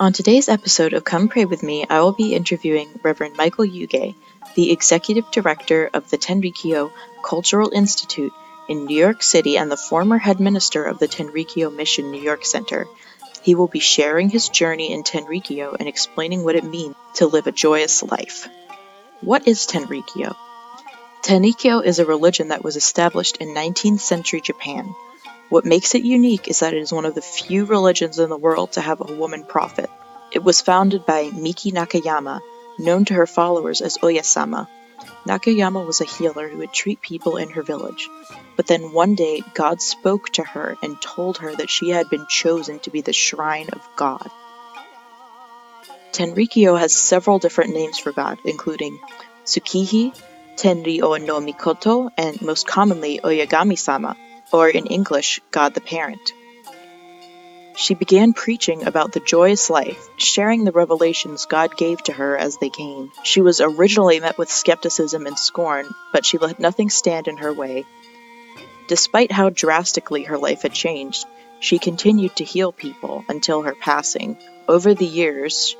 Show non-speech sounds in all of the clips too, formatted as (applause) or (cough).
On today's episode of Come Pray With Me, I will be interviewing Reverend Michael Yuge, the Executive Director of the Tenrikyo Cultural Institute in New York City and the former head minister of the Tenrikyo Mission New York Center. He will be sharing his journey in Tenrikyo and explaining what it means to live a joyous life. What is Tenrikyo? Tenrikyo is a religion that was established in 19th century Japan. What makes it unique is that it is one of the few religions in the world to have a woman prophet. It was founded by Miki Nakayama, known to her followers as Oyasama. Nakayama was a healer who would treat people in her village. But then one day, God spoke to her and told her that she had been chosen to be the shrine of God. Tenrikyo has several different names for God, including Tsukihi, Tenri-O no Mikoto, and most commonly Oyagami sama, or in English, God the Parent. She began preaching about the joyous life, sharing the revelations God gave to her as they came. She was originally met with skepticism and scorn, but she let nothing stand in her way. Despite how drastically her life had changed, she continued to heal people until her passing. Over the years,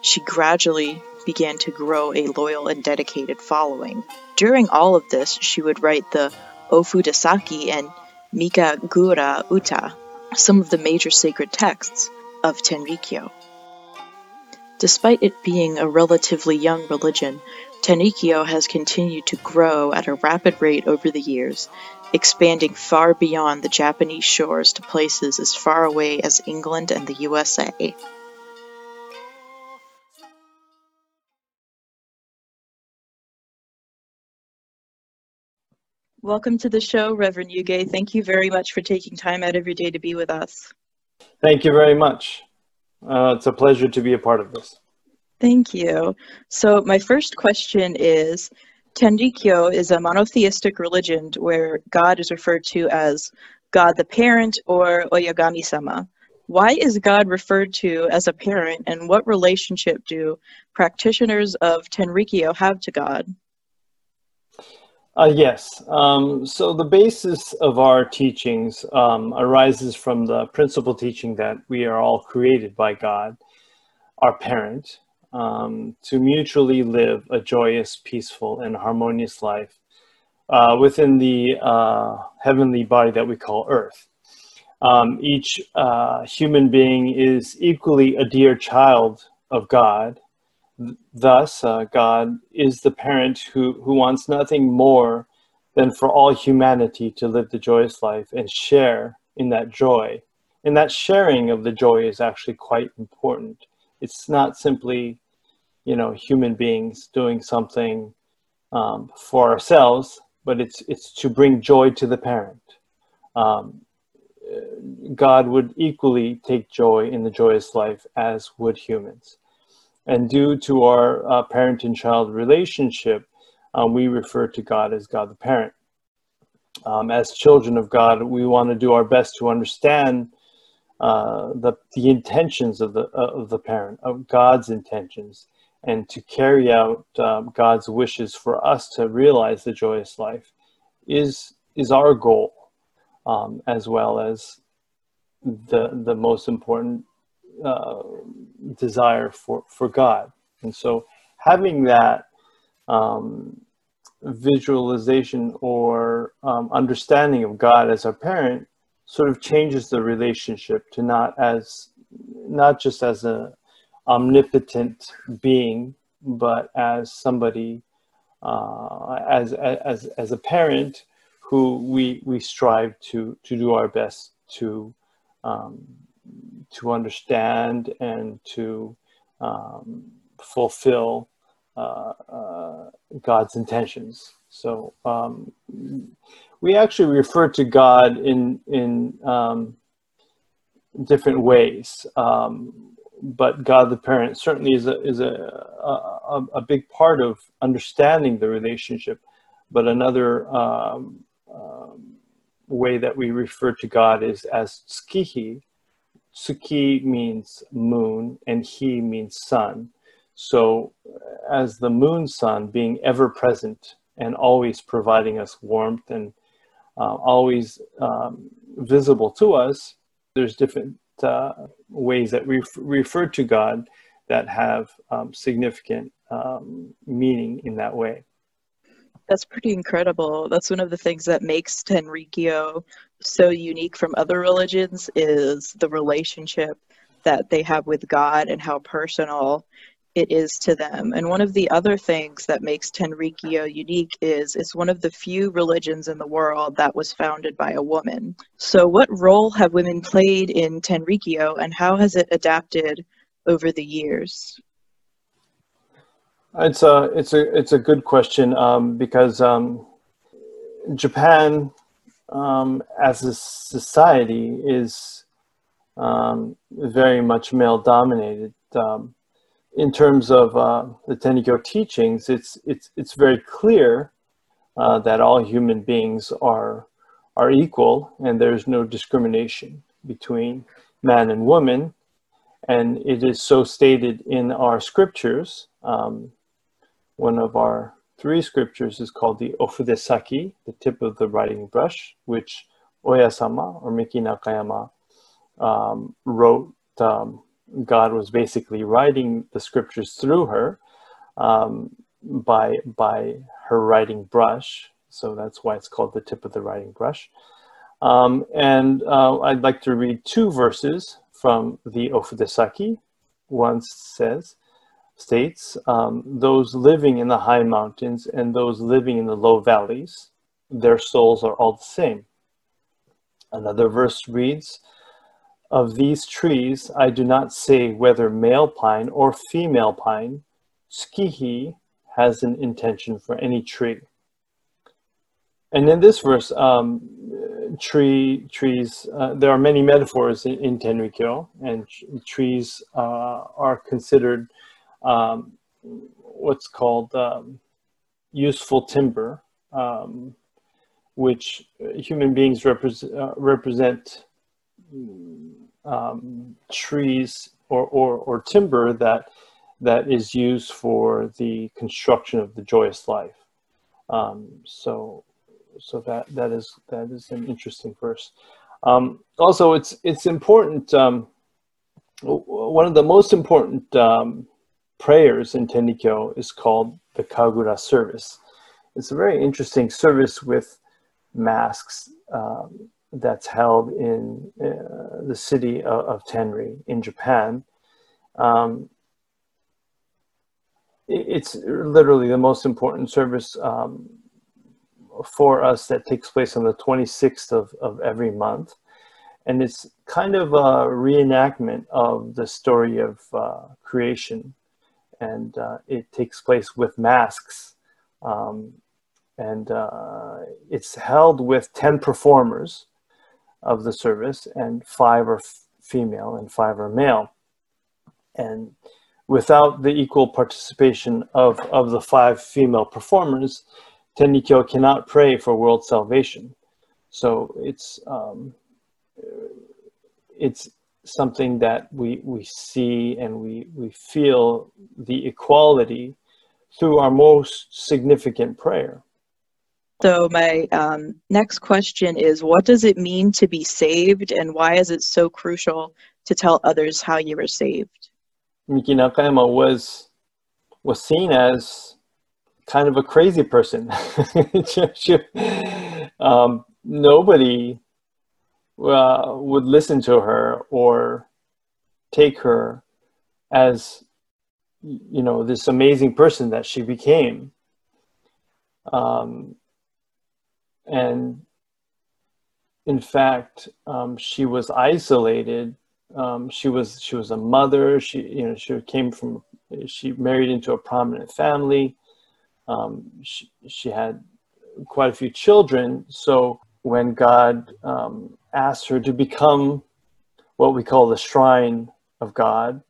she gradually began to grow a loyal and dedicated following. During all of this, she would write the Ofudesaki and Mikagura Uta, some of the major sacred texts of Tenrikyo. Despite it being a relatively young religion, Tenrikyo has continued to grow at a rapid rate over the years, expanding far beyond the Japanese shores to places as far away as England and the USA. Welcome to the show, Reverend Yuge. Thank you very much for taking time out of your day to be with us. Thank you very much. Uh, it's a pleasure to be a part of this. Thank you. So, my first question is Tenrikyo is a monotheistic religion where God is referred to as God the parent or Oyagami sama. Why is God referred to as a parent, and what relationship do practitioners of Tenrikyo have to God? Uh, yes. Um, so the basis of our teachings um, arises from the principal teaching that we are all created by God, our parent, um, to mutually live a joyous, peaceful, and harmonious life uh, within the uh, heavenly body that we call Earth. Um, each uh, human being is equally a dear child of God Thus, uh, God is the parent who, who wants nothing more than for all humanity to live the joyous life and share in that joy. And that sharing of the joy is actually quite important. It's not simply, you know, human beings doing something um, for ourselves, but it's it's to bring joy to the parent. Um, God would equally take joy in the joyous life as would humans. And due to our uh, parent and child relationship, um, we refer to God as God the parent. Um, as children of God, we want to do our best to understand uh, the, the intentions of the, uh, of the parent, of God's intentions, and to carry out um, God's wishes for us to realize the joyous life is, is our goal, um, as well as the, the most important uh, desire for, for God. And so having that um, visualization or um, understanding of God as our parent sort of changes the relationship to not as not just as a omnipotent being, but as somebody uh, as, as as a parent who we we strive to to do our best to um, to understand and to um, fulfill uh, uh, God's intentions. So um, we actually refer to God in in um, different ways, um, but God the parent certainly is a is a, a, a big part of understanding the relationship. But another um, um, way that we refer to God is as Tsukihi, Tsuki means moon and hi means sun. So, as the moon sun being ever present and always providing us warmth and uh, always um, visible to us, there's different uh, ways that we refer to God that have um, significant um, meaning in that way. That's pretty incredible. That's one of the things that makes Tenrikyo so unique from other religions is the relationship that they have with God and how personal it is to them. And one of the other things that makes Tenrikyo unique is it's one of the few religions in the world that was founded by a woman. So what role have women played in Tenrikyo and how has it adapted over the years? It's a it's a it's a good question um, because um, Japan um, as a society is um, very much male dominated. Um, in terms of uh, the Tenrikyo teachings, it's it's it's very clear uh, that all human beings are are equal and there's no discrimination between man and woman, and it is so stated in our scriptures. Um, one of our three scriptures is called the Ofudesaki, the tip of the writing brush, which Oyasama or Miki Nakayama um, wrote um, God was basically writing the scriptures through her um, by by her writing brush. So that's why it's called the tip of the writing brush. Um, and uh, I'd like to read two verses from the Ofudesaki. One says, states, um, those living in the high mountains and those living in the low valleys, their souls are all the same. Another verse reads, of these trees, I do not say whether male pine or female pine, Tsukihi has an intention for any tree. And in this verse, um, tree trees, uh, there are many metaphors in, in Tenrikyo, and trees uh, are considered um, what's called um, useful timber, um, which human beings repre- uh, represent um, trees or, or, or timber that that is used for the construction of the joyous life. Um, so, so that that is that is an interesting verse. Um, also, it's it's important. Um, one of the most important um, prayers in Tenrikyo is called the Kagura service. It's a very interesting service with masks. Um, that's held in uh, the city of, of, Tenri in Japan. Um, it, it's literally the most important service um, for us that takes place on the 26th of, of every month. And it's kind of a reenactment of the story of uh, creation. And uh, it takes place with masks. Um, and uh, it's held with 10 performers of the service, and five are female and five are male. And without the equal participation of, of the five female performers, Tenrikyo cannot pray for world salvation. So it's um, it's something that we we see and we we feel the equality through our most significant prayer. So, my um, next question is What does it mean to be saved, and why is it so crucial to tell others how you were saved? Miki Nakayama was, was seen as kind of a crazy person. (laughs) um, nobody uh, would listen to her or take her as you know this amazing person that she became um, and in fact, um, she was isolated. Um, she was she was a mother. She you know she came from she married into a prominent family. Um, she she had quite a few children. So when God um, asked her to become what we call the shrine of God,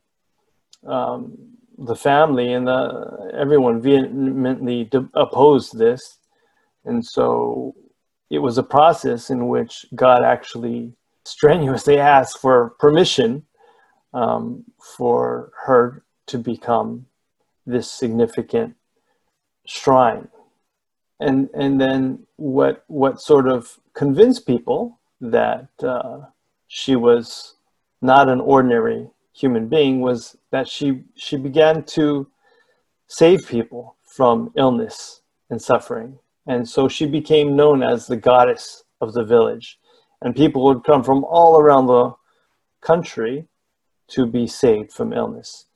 um, the family and the everyone vehemently opposed this, and so it was a process in which God actually strenuously asked for permission um, for her to become this significant shrine. And, and then what, what sort of convinced people that uh, she was not an ordinary human being, was that she, she began to save people from illness and suffering. And so she became known as the goddess of the village. And people would come from all around the country to be saved from illness.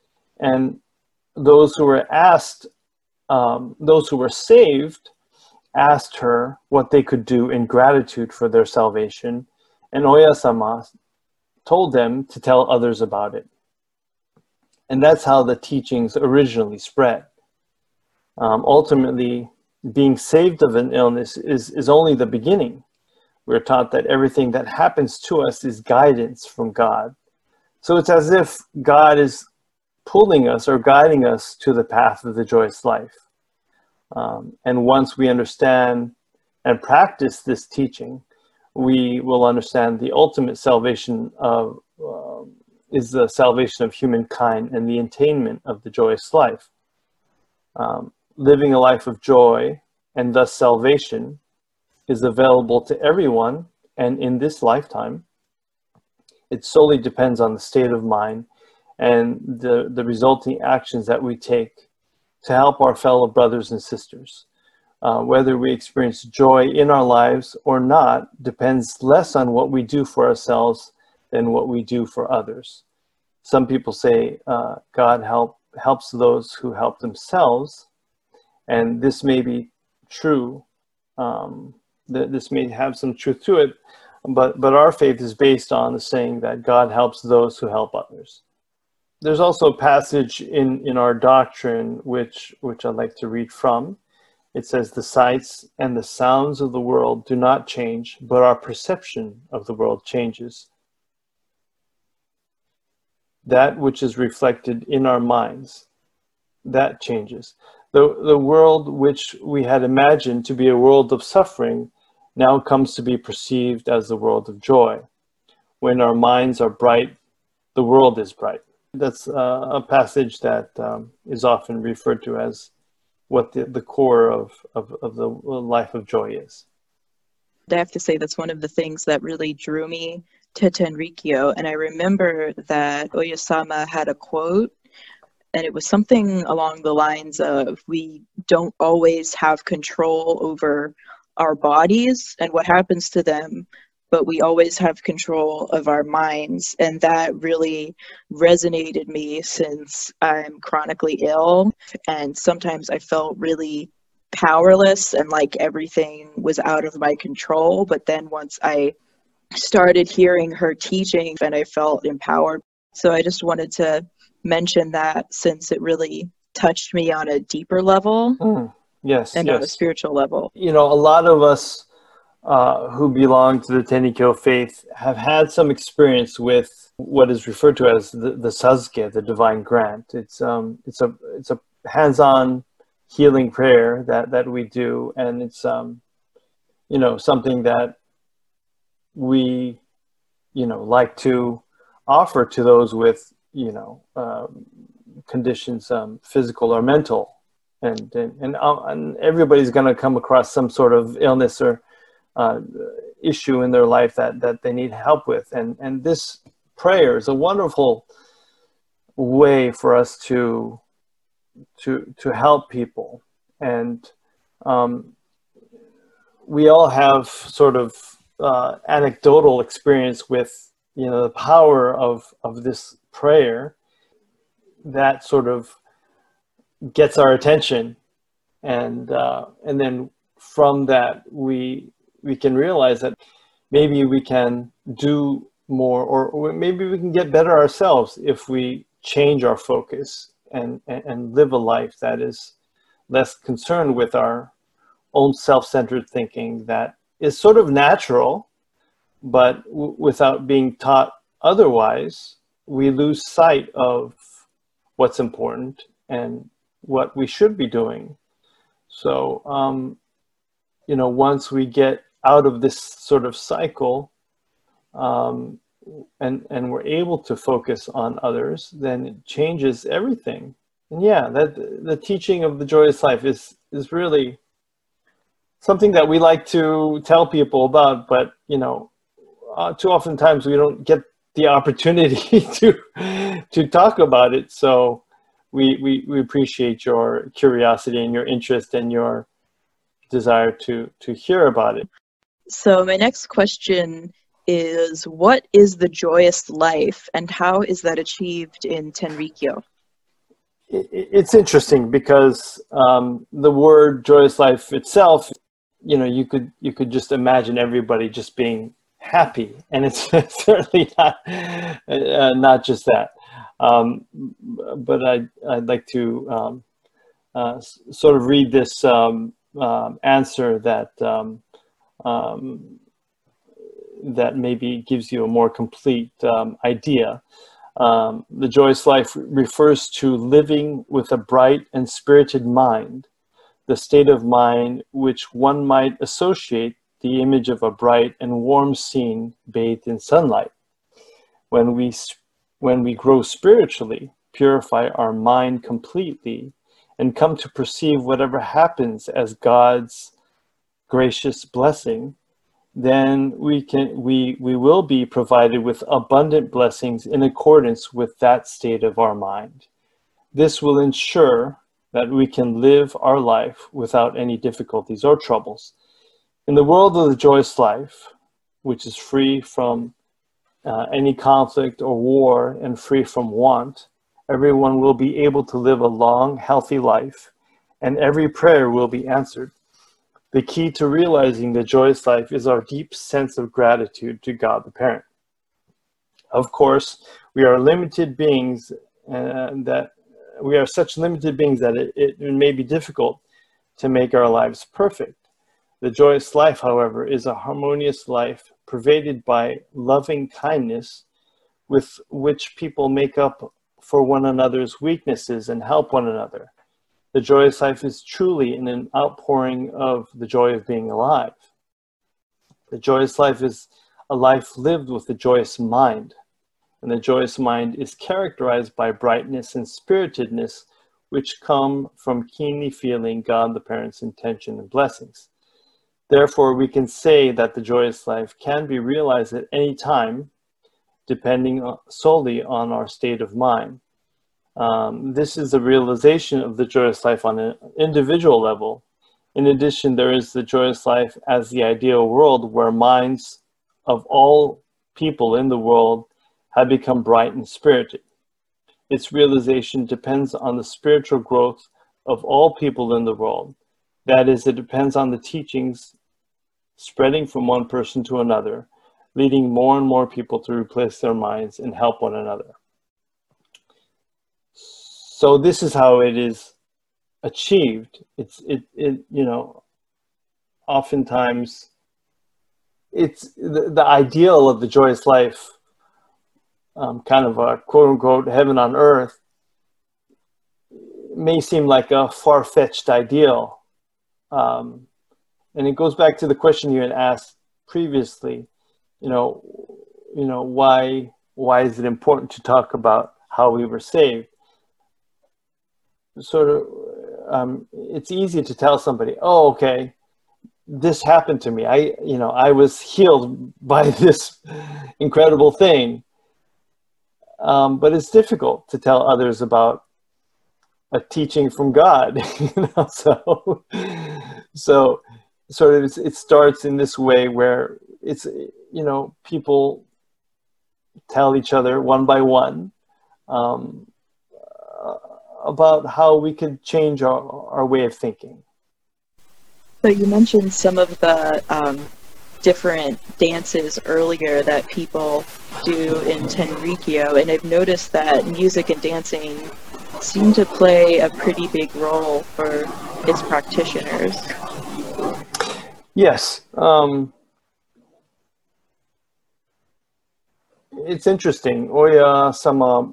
And those who were asked, um, those who were saved, asked her what they could do in gratitude for their salvation. And Oyasama told them to tell others about it. And that's how the teachings originally spread. Um, ultimately, being saved of an illness is, is only the beginning. We're taught that everything that happens to us is guidance from God. So it's as if God is pulling us or guiding us to the path of the joyous life. Um, and once we understand and practice this teaching, we will understand the ultimate salvation of uh, is the salvation of humankind and the attainment of the joyous life. Um, living a life of joy and thus salvation is available to everyone and in this lifetime. It solely depends on the state of mind and the, the resulting actions that we take to help our fellow brothers and sisters. Uh, whether we experience joy in our lives or not depends less on what we do for ourselves than what we do for others. Some people say uh, God help, helps those who help themselves, and this may be true. Um, th- this may have some truth to it, but but our faith is based on the saying that God helps those who help others. There's also a passage in in our doctrine which which I'd like to read from. It says, "The sights and the sounds of the world do not change, but our perception of the world changes." That which is reflected in our minds, that changes. The, the world which we had imagined to be a world of suffering now comes to be perceived as the world of joy. When our minds are bright, the world is bright. That's uh, a passage that um, is often referred to as what the, the core of, of, of the life of joy is. I have to say that's one of the things that really drew me to Tenrikyo. And I remember that Oyasama had a quote and it was something along the lines of we don't always have control over our bodies and what happens to them but we always have control of our minds and that really resonated me since i'm chronically ill and sometimes i felt really powerless and like everything was out of my control but then once i started hearing her teaching and i felt empowered so i just wanted to mention that since it really touched me on a deeper level. Mm, yes. And yes. on a spiritual level. You know, a lot of us uh, who belong to the Tenrikyo faith have had some experience with what is referred to as the, the the divine grant. It's um it's a it's a hands-on healing prayer that that we do and it's um you know something that we you know like to offer to those with you know um, conditions, um, physical or mental, and and and, uh, and everybody's going to come across some sort of illness or uh, issue in their life that that they need help with, and and this prayer is a wonderful way for us to to to help people. And um, we all have sort of uh, anecdotal experience with you know the power of of this prayer that sort of gets our attention. And uh, and then from that we we can realize that maybe we can do more or, maybe we can get better ourselves if we change our focus and, and, live a life that is less concerned with our own self-centered thinking that is sort of natural but w- without being taught otherwise we lose sight of what's important and what we should be doing. So, um, you know, once we get out of this sort of cycle um, and, and we're able to focus on others, then it changes everything. And yeah, that the teaching of the joyous life is, is really something that we like to tell people about, but, you know, uh, too often times we don't get the opportunity (laughs) to to talk about it. So we, we we appreciate your curiosity and your interest and your desire to to hear about it. So my next question is what is the joyous life and how is that achieved in Tenrikyo? It's interesting because um, the word joyous life itself, you know, you could you could just imagine everybody just being happy, and it's (laughs) certainly not uh, not just that. Um, but I I'd like to um, uh, sort of read this um, uh, answer that um, that maybe gives you a more complete um, idea. Um, the joyous life refers to living with a bright and spirited mind, the state of mind which one might associate the image of a bright and warm scene bathed in sunlight. When we, when we grow spiritually, purify our mind completely, and come to perceive whatever happens as God's gracious blessing, then we can we we will be provided with abundant blessings in accordance with that state of our mind. This will ensure that we can live our life without any difficulties or troubles. In the world of the joyous life, which is free from uh, any conflict or war and free from want, everyone will be able to live a long, healthy life, and every prayer will be answered. The key to realizing the joyous life is our deep sense of gratitude to God the Parent. Of course, we are limited beings uh, that we are such limited beings that it, it may be difficult to make our lives perfect. The joyous life, however, is a harmonious life pervaded by loving kindness with which people make up for one another's weaknesses and help one another. The joyous life is truly in an outpouring of the joy of being alive. The joyous life is a life lived with a joyous mind, and the joyous mind is characterized by brightness and spiritedness, which come from keenly feeling God the Parent's intention and blessings. Therefore, we can say that the joyous life can be realized at any time, depending solely on our state of mind. Um, this is the realization of the joyous life on an individual level. In addition, there is the joyous life as the ideal world where minds of all people in the world have become bright and spirited. Its realization depends on the spiritual growth of all people in the world. That is, it depends on the teachings spreading from one person to another, leading more and more people to replace their minds and help one another. So this is how it is achieved. It's it it you know, oftentimes it's the, the ideal of the joyous life, um, kind of a quote unquote heaven on earth, may seem like a far fetched ideal. Um, and it goes back to the question you had asked previously, you know, you know, why why is it important to talk about how we were saved? Sort of um, it's easy to tell somebody oh okay this happened to me. I you know i was healed (laughs) by this incredible thing. Um, but it's difficult to tell others about a teaching from god (laughs) you know (laughs) so so sort of it starts in this way where it's you know people tell each other one by one um, about how we could change our, our way of thinking. So you mentioned some of the um, different dances earlier that people do in Tenrikyo, and I've noticed that music and dancing seem to play a pretty big role for its practitioners. Yes. Um, it's interesting. Oya sama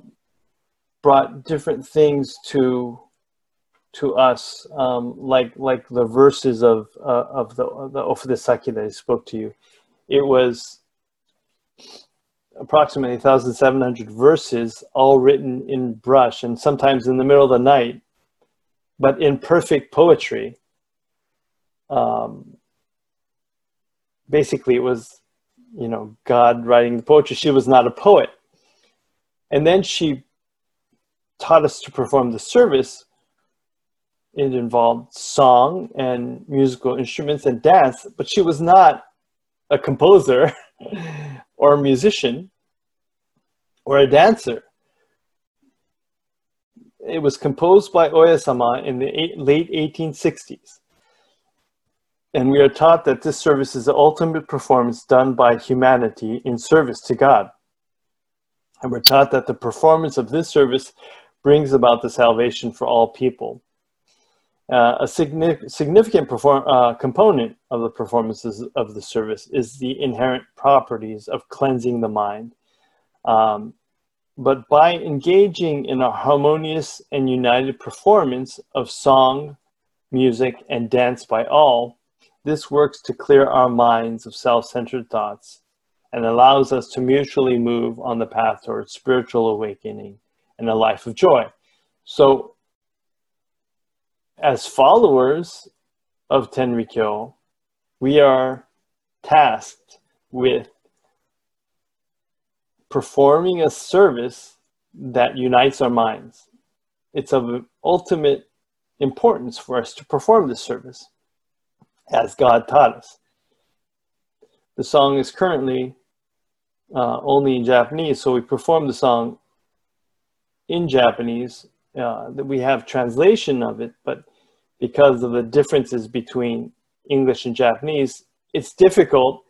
brought different things to to us, um, like like the verses of uh, of the the Ofudesaki that I spoke to you. It was approximately 1,700 verses, all written in brush and sometimes in the middle of the night, but in perfect poetry. Um, basically, it was you know, God writing the poetry. She was not a poet. And then she taught us to perform the service. It involved song and musical instruments and dance, but she was not a composer (laughs) or a musician or a dancer. It was composed by Oyasama in the late 1860s. And we are taught that this service is the ultimate performance done by humanity in service to God. And we're taught that the performance of this service brings about the salvation for all people. Uh, a significant, significant perform, uh, component of the performances of the service is the inherent properties of cleansing the mind. Um, but by engaging in a harmonious and united performance of song, music, and dance by all, this works to clear our minds of self centered thoughts and allows us to mutually move on the path towards spiritual awakening and a life of joy. So, as followers of Tenrikyo, we are tasked with performing a service that unites our minds. It's of ultimate importance for us to perform this service as God taught us. The song is currently uh, only in Japanese, so we perform the song in Japanese. Uh, that we have translation of it, but because of the differences between English and Japanese, it's difficult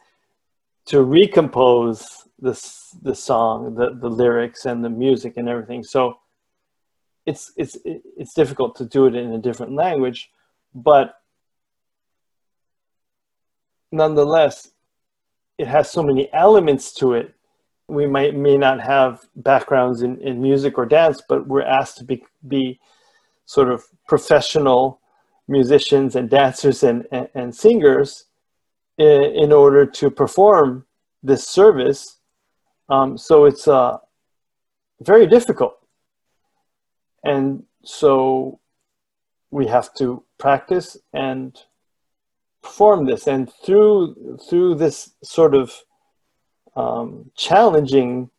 to recompose this the song, the, the lyrics and the music and everything. So it's it's it's difficult to do it in a different language, but nonetheless, it has so many elements to it. We might may not have backgrounds in, in music or dance, but we're asked to be be sort of professional musicians and dancers and, and, and singers in, in, order to perform this service. Um, so it's uh, very difficult. And so we have to practice and perform this and through through this sort of um, challenging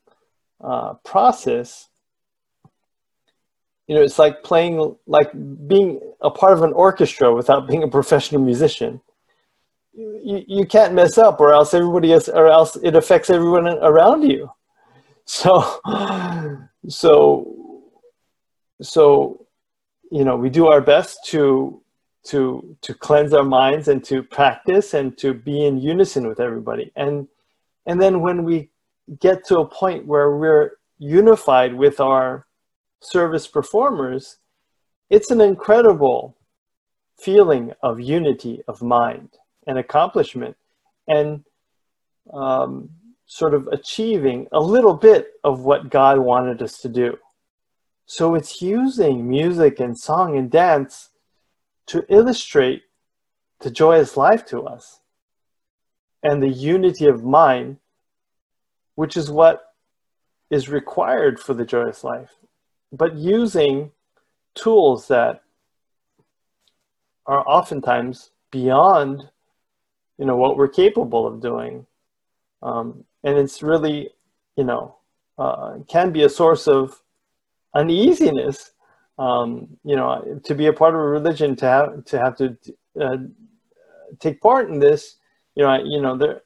uh, process you know it's like playing like being a part of an orchestra without being a professional musician. You, you can't mess up or else everybody else or else it affects everyone around you. So (laughs) so so you know we do our best to to to cleanse our minds and to practice and to be in unison with everybody. And and then when we get to a point where we're unified with our service performers it's an incredible feeling of unity of mind and accomplishment and um, sort of achieving a little bit of what god wanted us to do. So it's using music and song and dance to illustrate the joyous life to us and the unity of mind, which is what is required for the joyous life, but using tools that are oftentimes beyond you know what we're capable of doing. Um, and it's really you know uh, can be a source of uneasiness um, you know, to be a part of a religion, to have to have to uh, take part in this, you know, you know, there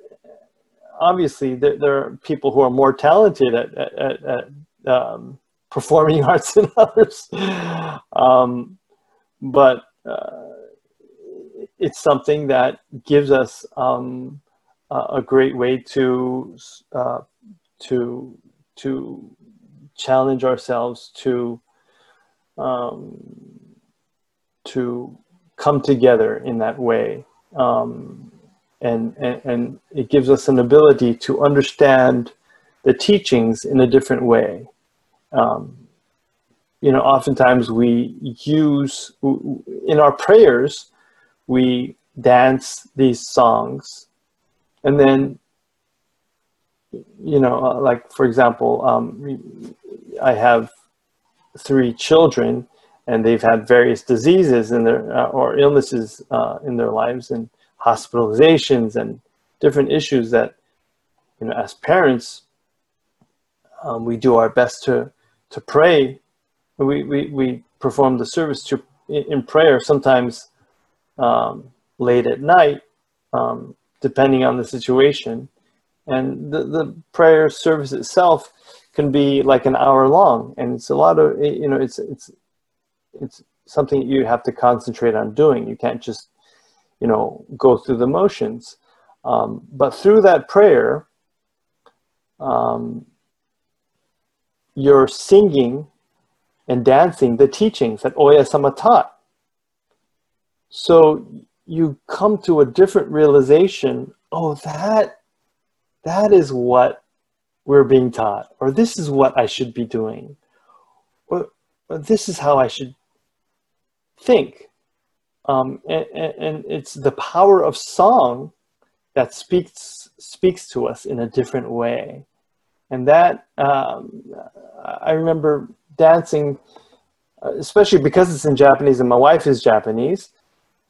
obviously there, there are people who are more talented at, at, at um, performing (laughs) arts than others, um, but uh, it's something that gives us um, a great way to uh, to to challenge ourselves to um, to come together in that way. Um, and, and, and it gives us an ability to understand the teachings in a different way. Um, you know, oftentimes we use, in our prayers, we dance these songs and then you know uh, like for example um, i have three children, and they've had various diseases in their uh, or illnesses uh, in their lives, and hospitalizations and different issues that you know, as parents, um, we do our best to to pray. We we, we perform the service to in prayer sometimes um, late at night, um, depending on the situation, and the the prayer service itself can be like an hour long, and it's a lot of you know it's it's it's something you have to concentrate on doing. You can't just you know go through the motions. Um, but through that prayer, um, you're singing and dancing the teachings that Oya Sama taught. So you come to a different realization oh, that, that is what we're being taught, or this is what I should be doing, or, or this is how I should think. Um, and, and it's the power of song that speaks speaks to us in a different way. And that um, I remember dancing, uh, especially because it's in Japanese and my wife is Japanese,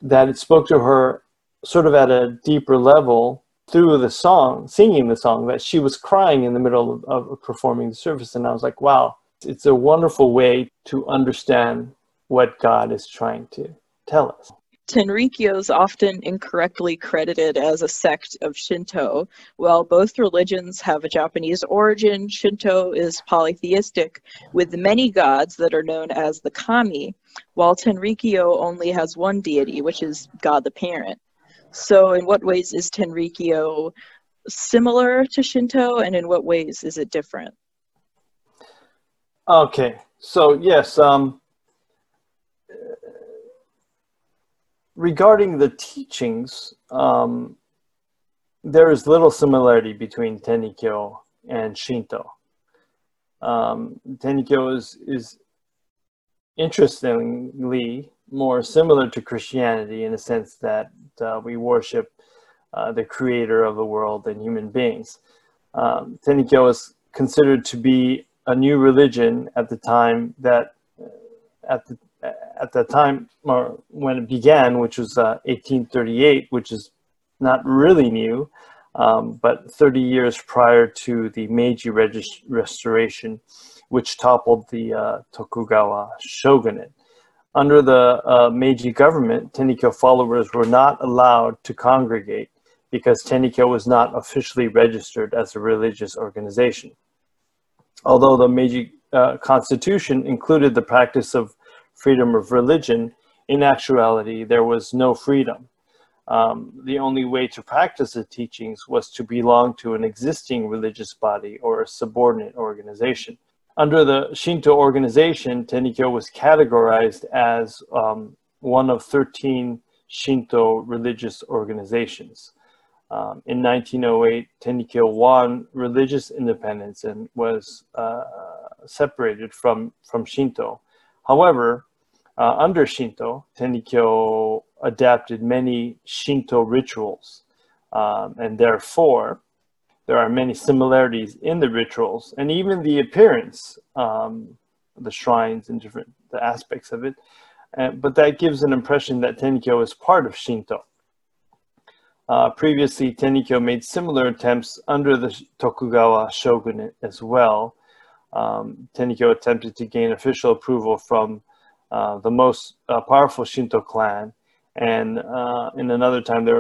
that it spoke to her sort of at a deeper level through the song, singing the song, that she was crying in the middle of, of performing the service, and I was like, wow, it's a wonderful way to understand what God is trying to tell us. Tenrikyo is often incorrectly credited as a sect of Shinto. While both religions have a Japanese origin, Shinto is polytheistic with many gods that are known as the kami, while Tenrikyo only has one deity, which is God the Parent. So, in what ways is Tenrikyo similar to Shinto, and in what ways is it different? Okay, so yes, um, regarding the teachings, um, there is little similarity between Tenrikyo and Shinto. Um, is, is interestingly more similar to Christianity in the sense that uh, we worship uh, the creator of the world and human beings. Um, Tenrikyo is considered to be a new religion at the time that uh, at the at the time or when it began, which was uh, 1838, which is not really new, um, but 30 years prior to the Meiji regist- Restoration, which toppled the uh, Tokugawa shogunate. Under the uh, Meiji government, Tenrikyo followers were not allowed to congregate because Tenrikyo was not officially registered as a religious organization. Although the Meiji uh, constitution included the practice of freedom of religion, in actuality, there was no freedom. Um, the only way to practice the teachings was to belong to an existing religious body or a subordinate organization. Under the Shinto organization, Tenrikyo was categorized as um, one of 13 Shinto religious organizations. Um, in 1908, Tenrikyo won religious independence and was uh, separated from, from Shinto. However, uh, under Shinto, Tenrikyo adapted many Shinto rituals, um, and therefore there are many similarities in the rituals and even the appearance, um, the shrines and different the aspects of it. Uh, but that gives an impression that Tenrikyo is part of Shinto. Uh, previously, Tenrikyo made similar attempts under the Tokugawa shogunate as well. Um, attempted to gain official approval from uh, the most uh, powerful Shinto clan, and uh, in another time they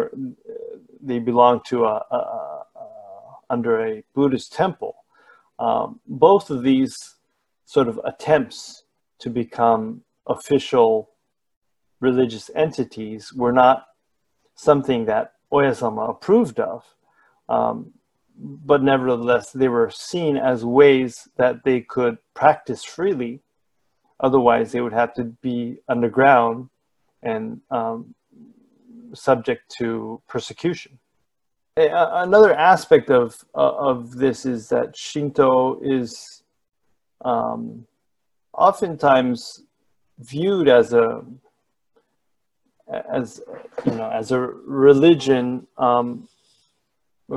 they belonged to a, a, a, under a Buddhist temple. Um, both of these sort of attempts to become official religious entities were not something that Oyasama approved of. Um, but nevertheless, they were seen as ways that they could practice freely Otherwise, they would have to be underground and um, subject to persecution. A, another aspect of uh, of this is that Shinto is um, oftentimes viewed as a as you know as a religion um,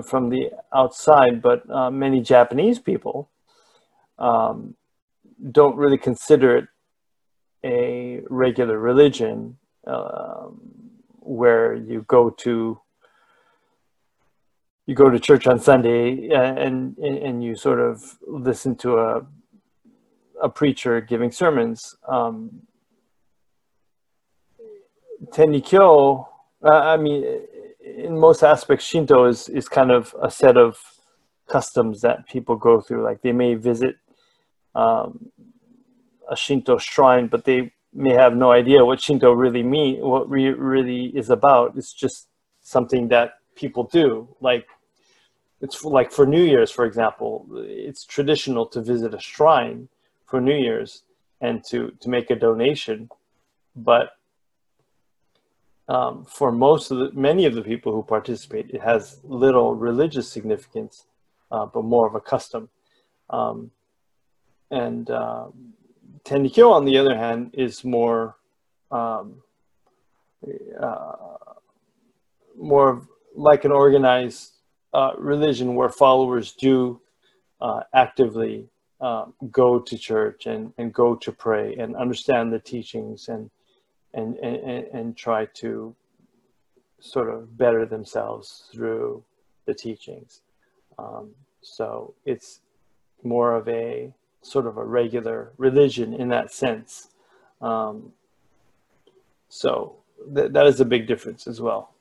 from the outside, but uh, many Japanese people um, don't really consider it a regular religion um, where you go to you go to church on Sunday and and, and you sort of listen to a a preacher giving sermons. Um, Tenrikyo, uh, I mean, in most aspects, Shinto is, is kind of a set of customs that people go through. Like they may visit um, a Shinto shrine, but they may have no idea what Shinto really mean, what re- really is about. It's just something that people do. Like it's like for New Year's, for example, it's traditional to visit a shrine for New Year's and to to make a donation, but um, for most of the many of the people who participate, it has little religious significance, uh, but more of a custom. Um, and uh, on the other hand, is more um, uh, more like an organized uh, religion where followers do uh, actively uh, go to church and, and go to pray and understand the teachings and, and, and, and try to sort of better themselves through the teachings. Um, so it's more of a sort of a regular religion in that sense. Um, so th- that is a big difference as well.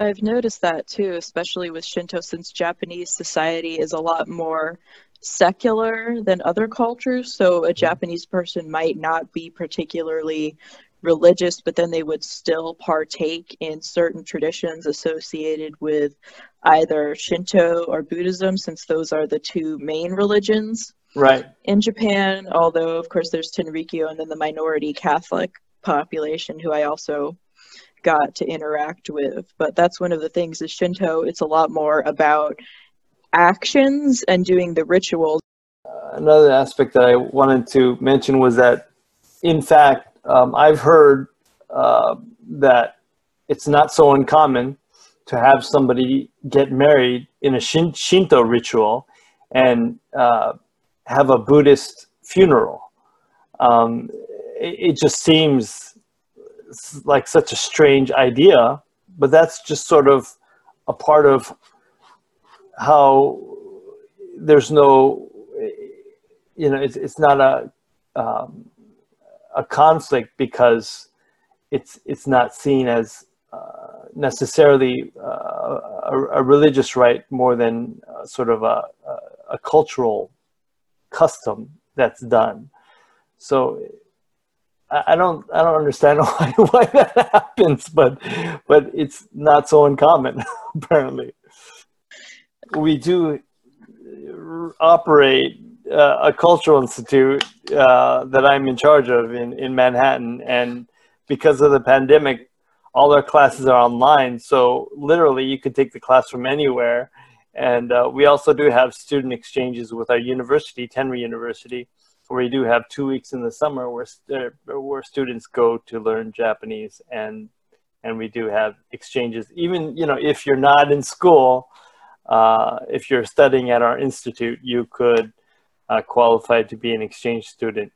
I've noticed that too, especially with Shinto, since Japanese society is a lot more secular than other cultures. So a mm-hmm. Japanese person might not be particularly religious, but then they would still partake in certain traditions associated with either Shinto or Buddhism, since those are the two main religions right in Japan. Although, of course, there's Tenrikyo and then the minority Catholic population who I also got to interact with. But that's one of the things is Shinto, it's a lot more about actions and doing the rituals. Uh, another aspect that I wanted to mention was that, in fact, um, I've heard uh, that it's not so uncommon to have somebody get married in a Shin- Shinto ritual and uh, have a Buddhist funeral. Um, it, it just seems like such a strange idea, but that's just sort of a part of how there's no, you know, it's, it's not a, um, a conflict because it's, it's not seen as uh, necessarily uh, a, a, religious right more than uh, sort of a, a, a cultural custom that's done. So I don't I don't understand (laughs) why why that (laughs) happens, but but it's not so uncommon (laughs) apparently. We do operate uh, a cultural institute uh, that I'm in charge of in in Manhattan, and because of the pandemic, all our classes are online. So literally, you could take the class from anywhere. And uh, we also do have student exchanges with our university, Tenri University, where we do have two weeks in the summer where st- where students go to learn Japanese and and we do have exchanges. Even you know if you're not in school, uh, if you're studying at our institute, you could uh, qualify to be an exchange student,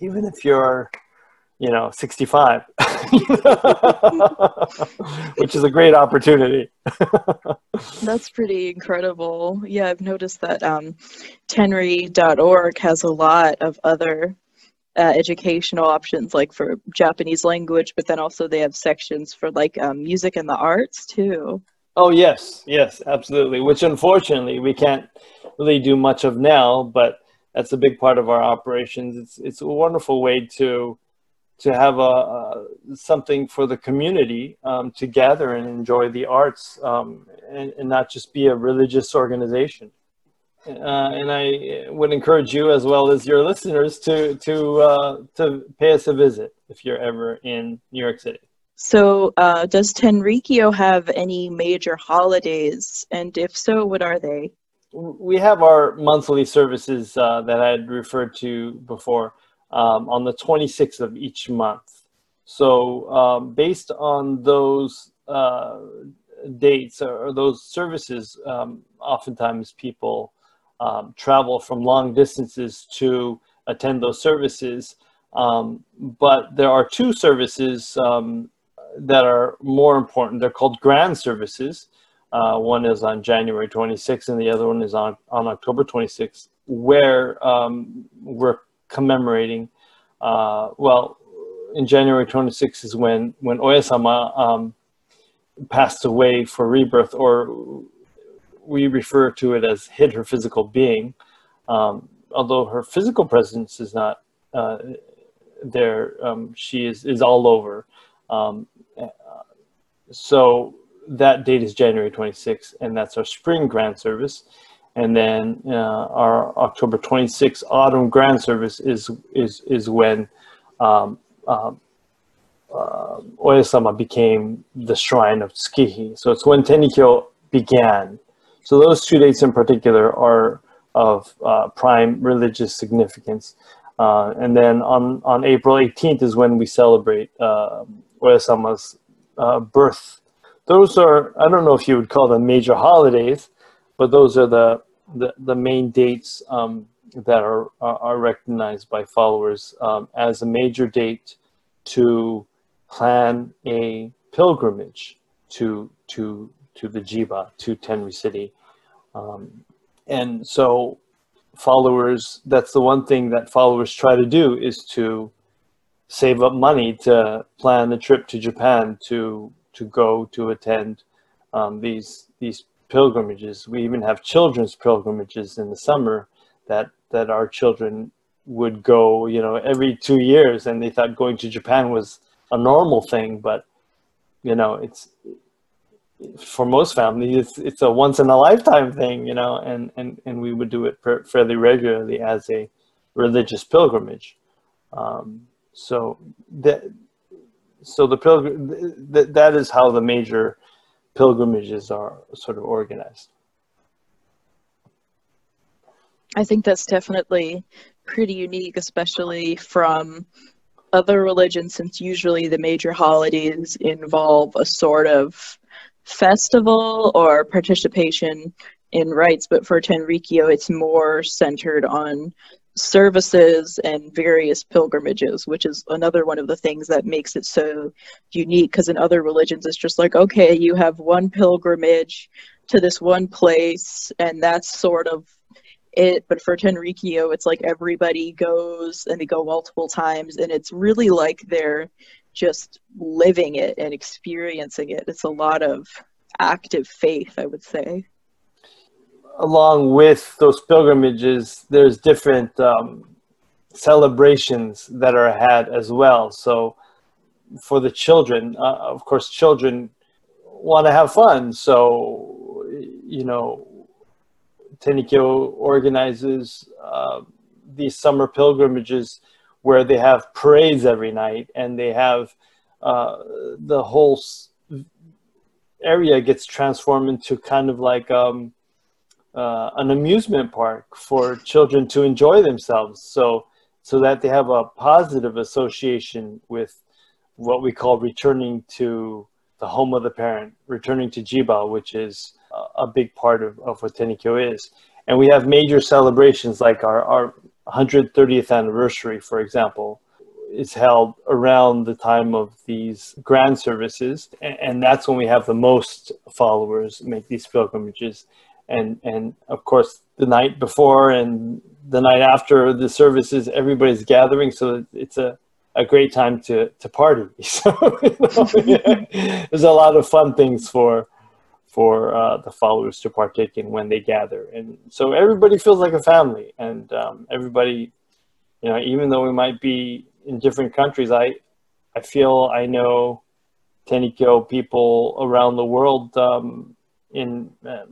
even if you're you know 65 (laughs) (laughs) which is a great opportunity. (laughs) That's pretty incredible. Yeah i've noticed that um, tenri.org has a lot of other uh, educational options like for japanese language but then also they have sections for like um, music and the arts too. Oh yes yes absolutely which unfortunately we can't really do much of now but that's a big part of our operations. It's it's a wonderful way to to have a, something for the community um, to gather and enjoy the arts um, and, and, not just be a religious organization. Uh, and I would encourage you as well as your listeners to to uh, to pay us a visit if you're ever in New York City. So, uh, does Tenrikyo have any major holidays? And if so, what are they? We have our monthly services uh, that I had referred to before um, on the 26th of each month. So, um, based on those uh, dates or those services, um, oftentimes people um, travel from long distances to attend those services. Um, but there are two services um, that are more important. They're called grand services. Uh, one is on January 26th, and the other one is on, on October 26th, where um, we're commemorating. Uh, well, in January 26th is when when Oyasama um, passed away for rebirth, or we refer to it as hid her physical being. Um, although her physical presence is not uh, there, um, she is is all over. Um, so that date is January 26th, and that's our spring grand service. And then uh, our October 26th autumn grand service is is is when um, um, uh, Oyasama became the shrine of Tsukihi. So it's when Tenrikyo began. So those two dates in particular are of uh, prime religious significance. Uh, and then on, on April 18th is when we celebrate uh, Oyasama's birth those are I don't know if you would call them major holidays, but those are the the, the main dates um, that are, are, recognized by followers um, as a major date to plan a pilgrimage to to to the Jiba to Tenri City, um, and so followers that's the one thing that followers try to do is to save up money to plan a trip to Japan to to go to attend um, these these pilgrimages. We even have children's pilgrimages in the summer that that our children would go, you know, every two years, and they thought going to Japan was a normal thing, but you know, it's for most families, it's it's a once in a lifetime thing, you know, and and and we would do it fairly regularly as a religious pilgrimage. Um, so that so the pilgrim th- that is how the major pilgrimages are sort of organized. I think that's definitely pretty unique, especially from other religions, since usually the major holidays involve a sort of festival or participation in rites. But for Tenrikyo, it's more centered on services and various pilgrimages, which is another one of the things that makes it so unique. Because in other religions, it's just like, okay, you have one pilgrimage to this one place, and that's sort of it. But for Tenrikyo, it's like everybody goes and they go multiple times, and it's really like they're just living it and experiencing it. It's a lot of active faith, I would say along with those pilgrimages, there's different um, celebrations that are had as well. So for the children, uh, of course, children want to have fun. So, you know, Tenrikyo organizes uh, these summer pilgrimages where they have parades every night and they have uh, the whole area gets transformed into kind of like um, uh, an amusement park for children to enjoy themselves. So so that they have a positive association with what we call returning to the home of the parent, returning to Jiba, which is a big part of, of what Tenrikyo is. And we have major celebrations like our, our 130th anniversary, for example, is held around the time of these grand services. And, and that's when we have the most followers make these pilgrimages and and of course the night before and the night after the services everybody's gathering so it's a a great time to to party. (laughs) So you know, (laughs) there's a lot of fun things for for uh, the followers to partake in when they gather. And so everybody feels like a family and um, everybody you know even though we might be in different countries i i feel i know Tenrikyo people around the world um, in um,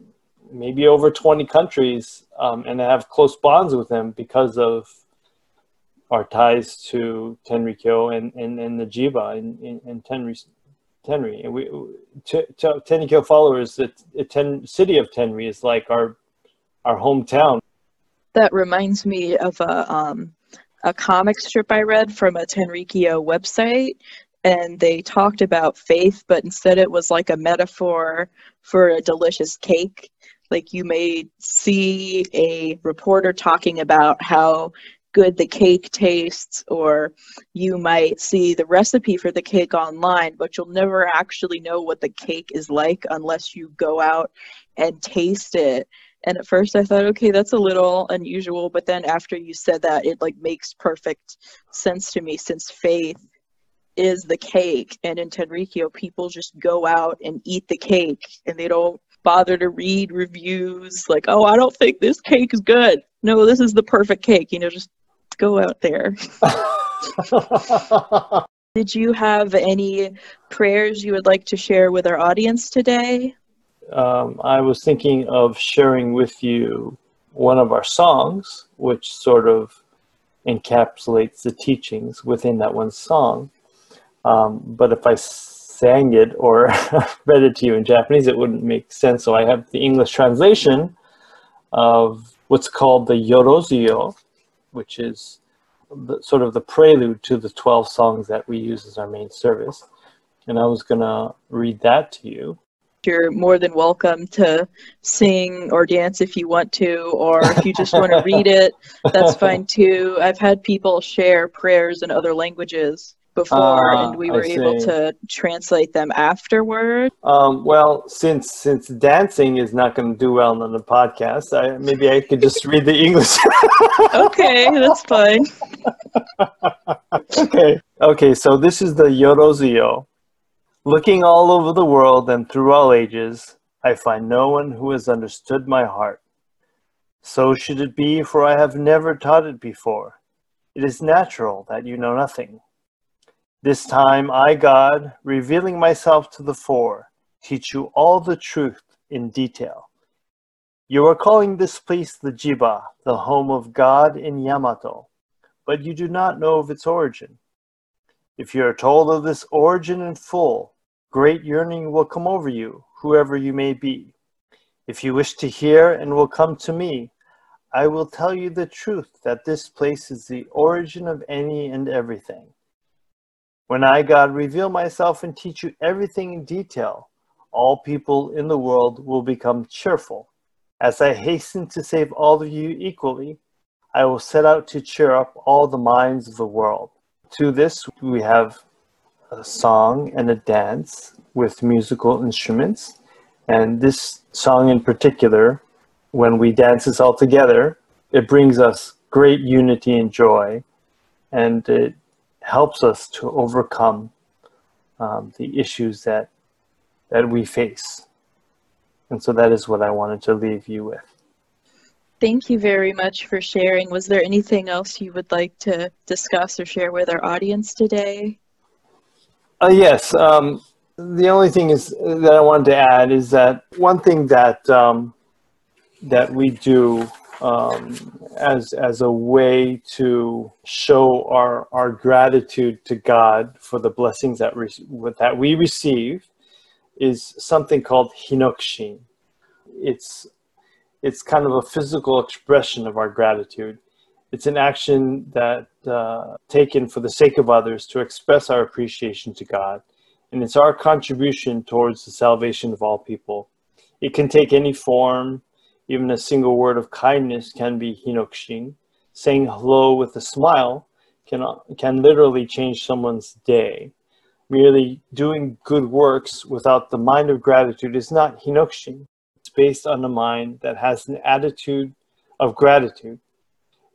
maybe over 20 countries um, and have close bonds with them because of our ties to Tenrikyo and, and, and the Jiba and, and, and Tenri. Tenri. And we, to, to Tenrikyo followers, the, the ten, city of Tenri is like our, our hometown. That reminds me of a, um, a comic strip I read from a Tenrikyo website and they talked about faith, but instead it was like a metaphor for a delicious cake like you may see a reporter talking about how good the cake tastes, or you might see the recipe for the cake online, but you'll never actually know what the cake is like unless you go out and taste it. And at first I thought, okay, that's a little unusual, but then after you said that, it like makes perfect sense to me since faith is the cake and in Tenrikyo people just go out and eat the cake and they don't bother to read reviews like, oh, I don't think this cake is good. No, this is the perfect cake. You know, just go out there. (laughs) Did you have any prayers you would like to share with our audience today? Um, I was thinking of sharing with you one of our songs, which sort of encapsulates the teachings within that one song. Um, but if I sang it or (laughs) read it to you in Japanese, it wouldn't make sense. So I have the English translation of what's called the Yorozuyo, which is the, sort of the prelude to the 12 songs that we use as our main service. And I was going to read that to you. You're more than welcome to sing or dance if you want to, or if you just want to read it, that's (laughs) fine too. I've had people share prayers in other languages before uh, and we were able to translate them afterward. Um, well since since dancing is not going to do well on the podcast I, maybe i could just read the english. (laughs) Okay that's fine. Okay okay so this is the yorozuyo. Looking all over the world and through all ages i find no one who has understood my heart. So should it be for i have never taught it before. It is natural that you know nothing this time I, God, revealing myself to the fore, teach you all the truth in detail. You are calling this place the Jiba, the home of God in Yamato, but you do not know of its origin. If you are told of this origin in full, great yearning will come over you, whoever you may be. If you wish to hear and will come to me, I will tell you the truth that this place is the origin of any and everything. When I, God, reveal myself and teach you everything in detail, all people in the world will become cheerful. As I hasten to save all of you equally, I will set out to cheer up all the minds of the world. To this, we have a song and a dance with musical instruments. And this song in particular, when we dance this all together, it brings us great unity and joy. And it helps us to overcome um, the issues that that we face. And so that is what I wanted to leave you with. Thank you very much for sharing. Was there anything else you would like to discuss or share with our audience today? Uh, yes. Um, the only thing is that I wanted to add is that one thing that um, that we do um, as as a way to show our our gratitude to God for the blessings that re- that we receive is something called hinokishin. It's it's kind of a physical expression of our gratitude. It's an action that uh, taken for the sake of others to express our appreciation to God, and it's our contribution towards the salvation of all people. It can take any form even a single word of kindness can be hinokishin. Saying hello with a smile can, can literally change someone's day. Merely doing good works without the mind of gratitude is not hinokishin. It's based on a mind that has an attitude of gratitude.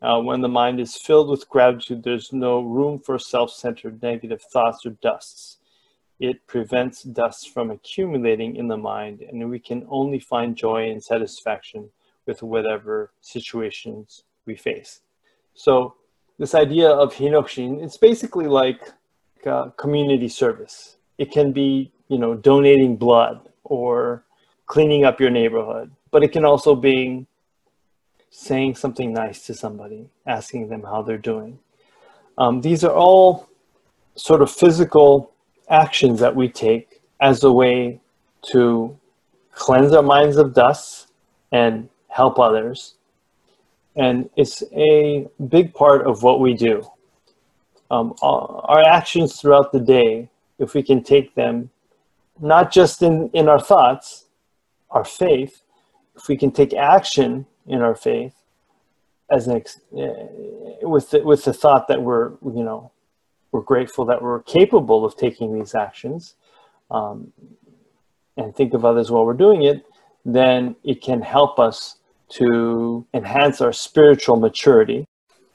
Uh, when the mind is filled with gratitude, there's no room for self centered negative thoughts or dusts. It prevents dust from accumulating in the mind, and we can only find joy and satisfaction with whatever situations we face. So, this idea of hinokishin, it's basically like community service. It can be, you know, donating blood or cleaning up your neighborhood, but it can also be saying something nice to somebody, asking them how they're doing. Um, these are all sort of physical actions that we take as a way to cleanse our minds of dust and help others. And it's a big part of what we do. Um, our actions throughout the day, if we can take them not just in, in our thoughts, our faith, if we can take action in our faith, as an ex- uh, with the, with the thought that we're you know we're grateful that we're capable of taking these actions um, and think of others while we're doing it, then it can help us to enhance our spiritual maturity.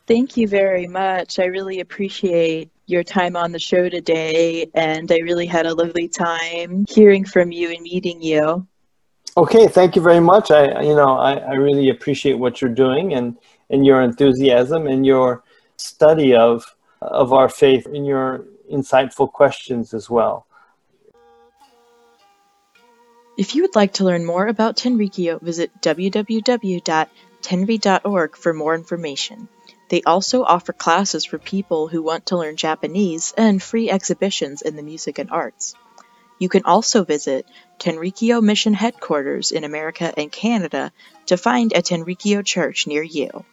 Thank you very much. I really appreciate your time on the show today, and I really had a lovely time hearing from you and meeting you. Okay, thank you very much. I, you know, I, I really appreciate what you're doing and, and your enthusiasm and your study of, of our faith and your insightful questions as well. If you would like to learn more about Tenrikyo, visit www.tenri.org for more information. They also offer classes for people who want to learn Japanese and free exhibitions in the music and arts. You can also visit Tenrikyo Mission Headquarters in America and Canada to find a Tenrikyo church near you.